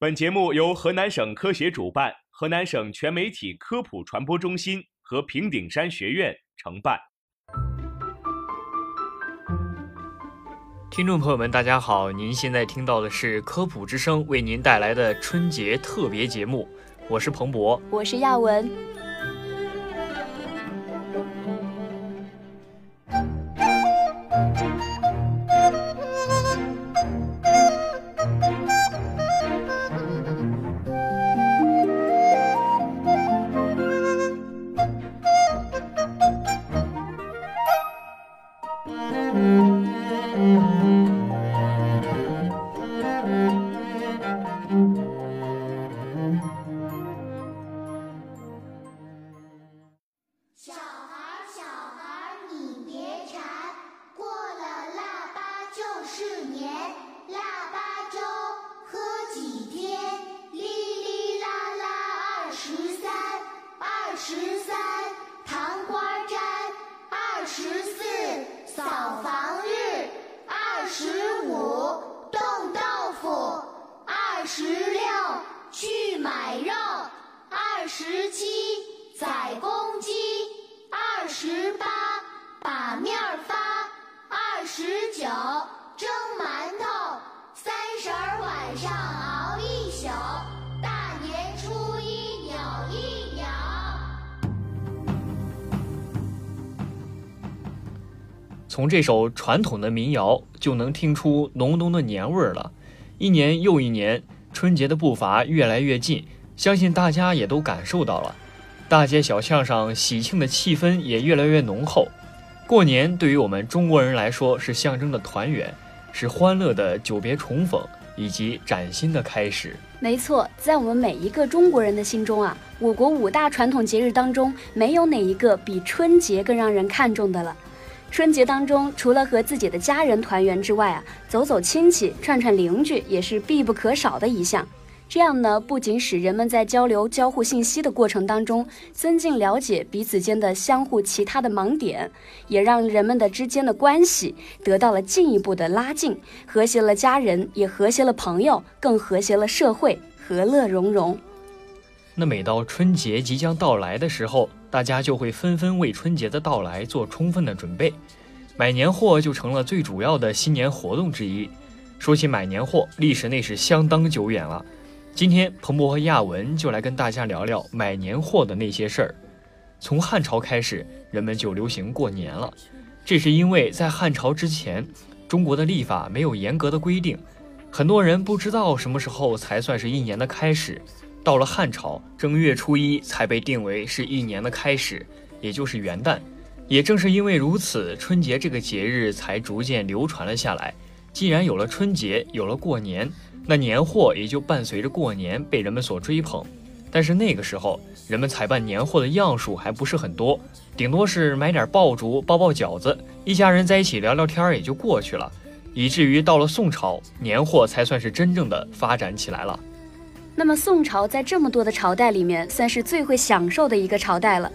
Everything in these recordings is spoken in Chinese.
本节目由河南省科协主办，河南省全媒体科普传播中心和平顶山学院承办。听众朋友们，大家好，您现在听到的是科普之声为您带来的春节特别节目，我是彭博，我是亚文。十六去买肉，二十七宰公鸡，二十八把面发，二十九蒸馒头，三十儿晚上熬一宿，大年初一扭一扭。从这首传统的民谣，就能听出浓浓的年味儿了。一年又一年，春节的步伐越来越近，相信大家也都感受到了。大街小巷上喜庆的气氛也越来越浓厚。过年对于我们中国人来说是象征的团圆，是欢乐的久别重逢以及崭新的开始。没错，在我们每一个中国人的心中啊，我国五大传统节日当中，没有哪一个比春节更让人看重的了。春节当中，除了和自己的家人团圆之外啊，走走亲戚、串串邻居也是必不可少的一项。这样呢，不仅使人们在交流、交互信息的过程当中增进了解彼此间的相互其他的盲点，也让人们的之间的关系得到了进一步的拉近，和谐了家人，也和谐了朋友，更和谐了社会，和乐融融。那每到春节即将到来的时候，大家就会纷纷为春节的到来做充分的准备，买年货就成了最主要的新年活动之一。说起买年货，历史那是相当久远了。今天彭博和亚文就来跟大家聊聊买年货的那些事儿。从汉朝开始，人们就流行过年了，这是因为在汉朝之前，中国的历法没有严格的规定，很多人不知道什么时候才算是一年的开始。到了汉朝，正月初一才被定为是一年的开始，也就是元旦。也正是因为如此，春节这个节日才逐渐流传了下来。既然有了春节，有了过年，那年货也就伴随着过年被人们所追捧。但是那个时候，人们采办年货的样数还不是很多，顶多是买点爆竹、包包饺子，一家人在一起聊聊天也就过去了。以至于到了宋朝，年货才算是真正的发展起来了。那么宋朝在这么多的朝代里面，算是最会享受的一个朝代了。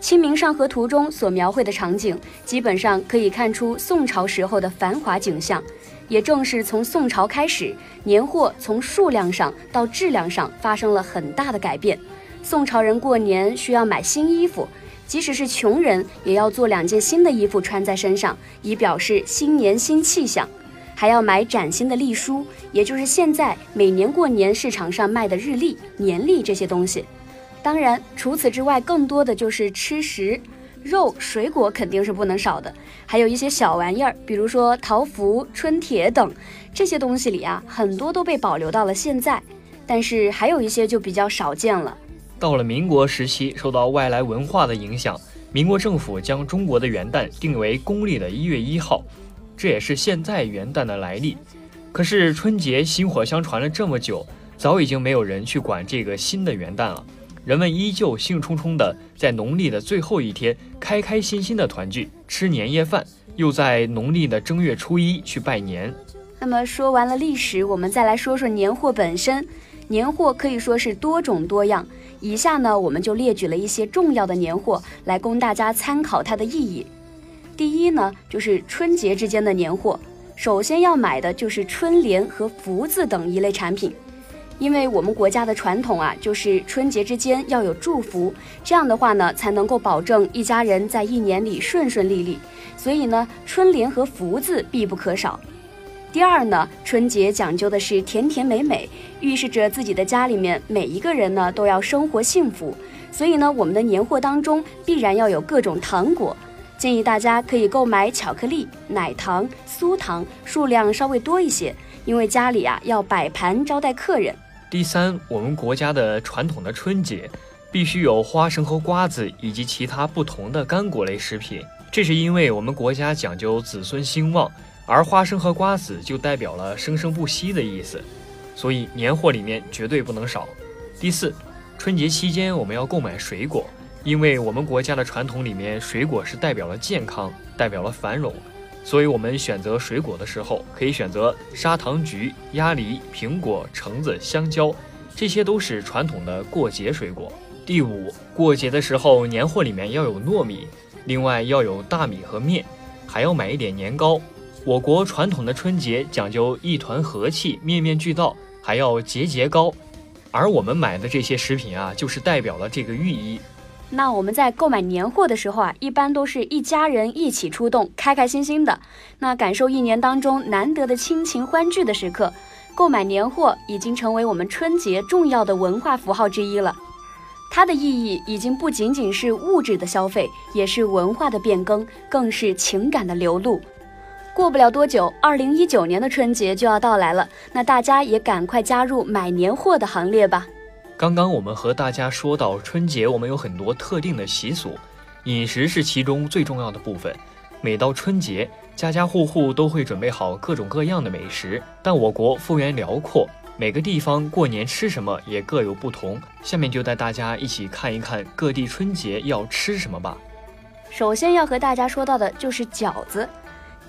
《清明上河图》中所描绘的场景，基本上可以看出宋朝时候的繁华景象。也正是从宋朝开始，年货从数量上到质量上发生了很大的改变。宋朝人过年需要买新衣服，即使是穷人也要做两件新的衣服穿在身上，以表示新年新气象。还要买崭新的历书，也就是现在每年过年市场上卖的日历、年历这些东西。当然，除此之外，更多的就是吃食，肉、水果肯定是不能少的。还有一些小玩意儿，比如说桃符、春帖等这些东西里啊，很多都被保留到了现在。但是还有一些就比较少见了。到了民国时期，受到外来文化的影响，民国政府将中国的元旦定为公历的一月一号。这也是现在元旦的来历，可是春节薪火相传了这么久，早已经没有人去管这个新的元旦了。人们依旧兴冲冲的在农历的最后一天，开开心心的团聚，吃年夜饭，又在农历的正月初一去拜年。那么说完了历史，我们再来说说年货本身。年货可以说是多种多样，以下呢，我们就列举了一些重要的年货，来供大家参考它的意义。第一呢，就是春节之间的年货，首先要买的就是春联和福字等一类产品。因为我们国家的传统啊，就是春节之间要有祝福，这样的话呢，才能够保证一家人在一年里顺顺利利。所以呢，春联和福字必不可少。第二呢，春节讲究的是甜甜美美，预示着自己的家里面每一个人呢都要生活幸福。所以呢，我们的年货当中必然要有各种糖果，建议大家可以购买巧克力、奶糖、酥糖，数量稍微多一些，因为家里啊要摆盘招待客人。第三，我们国家的传统的春节必须有花生和瓜子以及其他不同的干果类食品，这是因为我们国家讲究子孙兴旺，而花生和瓜子就代表了生生不息的意思，所以年货里面绝对不能少。第四，春节期间我们要购买水果，因为我们国家的传统里面水果是代表了健康，代表了繁荣。所以，我们选择水果的时候，可以选择砂糖橘、鸭梨、苹果、橙子、香蕉，这些都是传统的过节水果。第五，过节的时候，年货里面要有糯米，另外要有大米和面，还要买一点年糕。我国传统的春节讲究一团和气，面面俱到，还要节节高。而我们买的这些食品啊，就是代表了这个寓意。那我们在购买年货的时候啊，一般都是一家人一起出动，开开心心的，那感受一年当中难得的亲情欢聚的时刻。购买年货已经成为我们春节重要的文化符号之一了，它的意义已经不仅仅是物质的消费，也是文化的变更，更是情感的流露。过不了多久，二零一九年的春节就要到来了，那大家也赶快加入买年货的行列吧。刚刚我们和大家说到春节，我们有很多特定的习俗，饮食是其中最重要的部分。每到春节，家家户户都会准备好各种各样的美食。但我国幅员辽阔，每个地方过年吃什么也各有不同。下面就带大家一起看一看各地春节要吃什么吧。首先要和大家说到的就是饺子，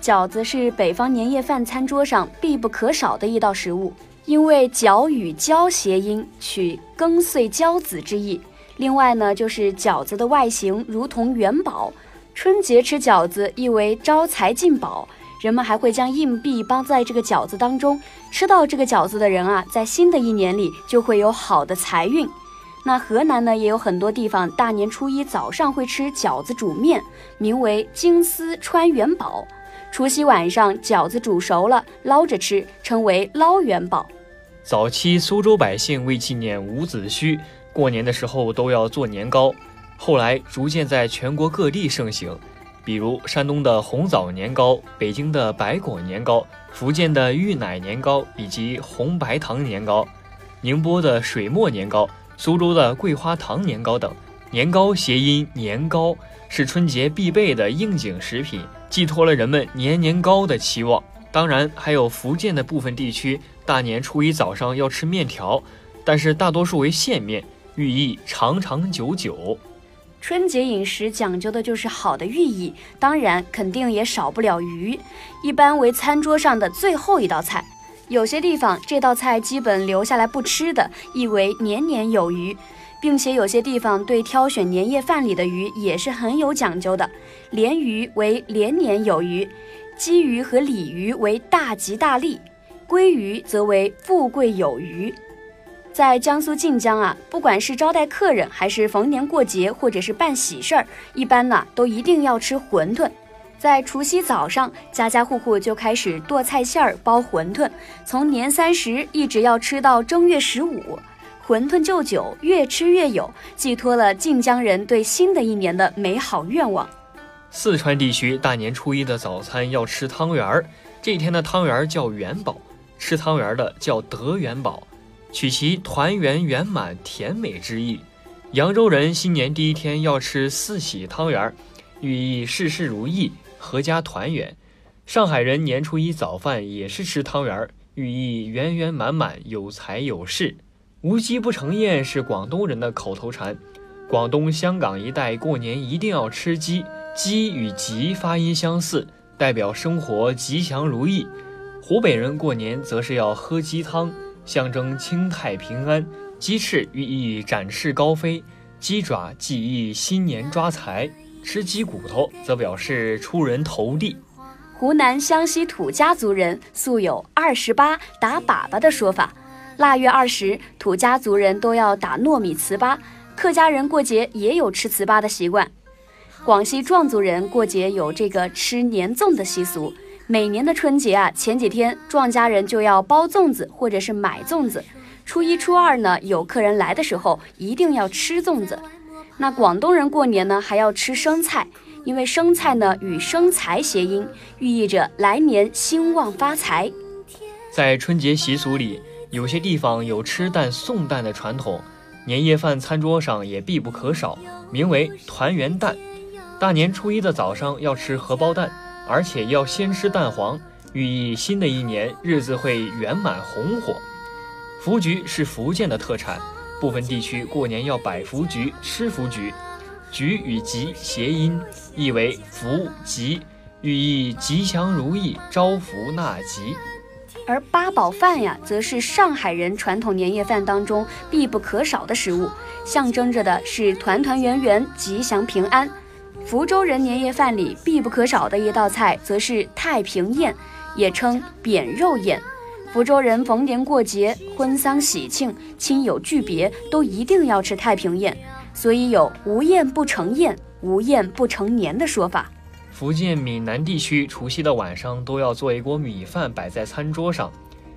饺子是北方年夜饭餐桌上必不可少的一道食物。因为饺与交谐音，取庚岁交子之意。另外呢，就是饺子的外形如同元宝，春节吃饺子意为招财进宝。人们还会将硬币包在这个饺子当中，吃到这个饺子的人啊，在新的一年里就会有好的财运。那河南呢，也有很多地方大年初一早上会吃饺子煮面，名为金丝穿元宝。除夕晚上饺子煮熟了，捞着吃，称为捞元宝。早期苏州百姓为纪念伍子胥，过年的时候都要做年糕。后来逐渐在全国各地盛行，比如山东的红枣年糕、北京的白果年糕、福建的芋奶年糕以及红白糖年糕、宁波的水磨年糕、苏州的桂花糖年糕等。年糕谐音年糕，是春节必备的应景食品，寄托了人们年年高的期望。当然，还有福建的部分地区，大年初一早上要吃面条，但是大多数为线面，寓意长长久久。春节饮食讲究的就是好的寓意，当然肯定也少不了鱼，一般为餐桌上的最后一道菜。有些地方这道菜基本留下来不吃的，意为年年有余，并且有些地方对挑选年夜饭里的鱼也是很有讲究的，鲢鱼为连年有余。鲫鱼和鲤鱼为大吉大利，鲑鱼则为富贵有余。在江苏晋江啊，不管是招待客人，还是逢年过节，或者是办喜事儿，一般呢都一定要吃馄饨。在除夕早上，家家户户就开始剁菜馅儿、包馄饨，从年三十一直要吃到正月十五，馄饨就酒，越吃越有，寄托了晋江人对新的一年的美好愿望。四川地区大年初一的早餐要吃汤圆儿，这天的汤圆儿叫元宝，吃汤圆儿的叫得元宝，取其团圆圆满、甜美之意。扬州人新年第一天要吃四喜汤圆儿，寓意事事如意、阖家团圆。上海人年初一早饭也是吃汤圆儿，寓意圆圆满满、有财有势。无鸡不成宴是广东人的口头禅，广东、香港一带过年一定要吃鸡。鸡与吉发音相似，代表生活吉祥如意。湖北人过年则是要喝鸡汤，象征清泰平安。鸡翅寓意展翅高飞，鸡爪寓意新年抓财。吃鸡骨头则表示出人头地。湖南湘西土家族人素有“二十八打粑粑”的说法，腊月二十，土家族人都要打糯米糍粑，客家人过节也有吃糍粑的习惯。广西壮族人过节有这个吃年粽的习俗。每年的春节啊，前几天壮家人就要包粽子或者是买粽子。初一、初二呢，有客人来的时候一定要吃粽子。那广东人过年呢，还要吃生菜，因为生菜呢与生财谐音，寓意着来年兴旺发财。在春节习俗里。有些地方有吃蛋送蛋的传统，年夜饭餐桌上也必不可少，名为团圆蛋。大年初一的早上要吃荷包蛋，而且要先吃蛋黄，寓意新的一年日子会圆满红火。福橘是福建的特产，部分地区过年要摆福橘、吃福橘，橘与吉谐音，意为福吉，寓意吉祥如意、招福纳吉。而八宝饭呀，则是上海人传统年夜饭当中必不可少的食物，象征着的是团团圆圆、吉祥平安。福州人年夜饭里必不可少的一道菜，则是太平宴，也称扁肉宴。福州人逢年过节、婚丧喜庆、亲友聚别，都一定要吃太平宴，所以有“无宴不成宴，无宴不成年”的说法。福建闽南地区除夕的晚上都要做一锅米饭摆在餐桌上，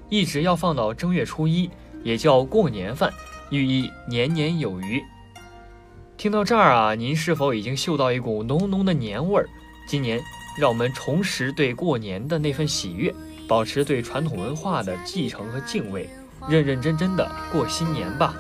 一直要放到正月初一，也叫过年饭，寓意年年有余。听到这儿啊，您是否已经嗅到一股浓浓的年味儿？今年让我们重拾对过年的那份喜悦，保持对传统文化的继承和敬畏，认认真真的过新年吧。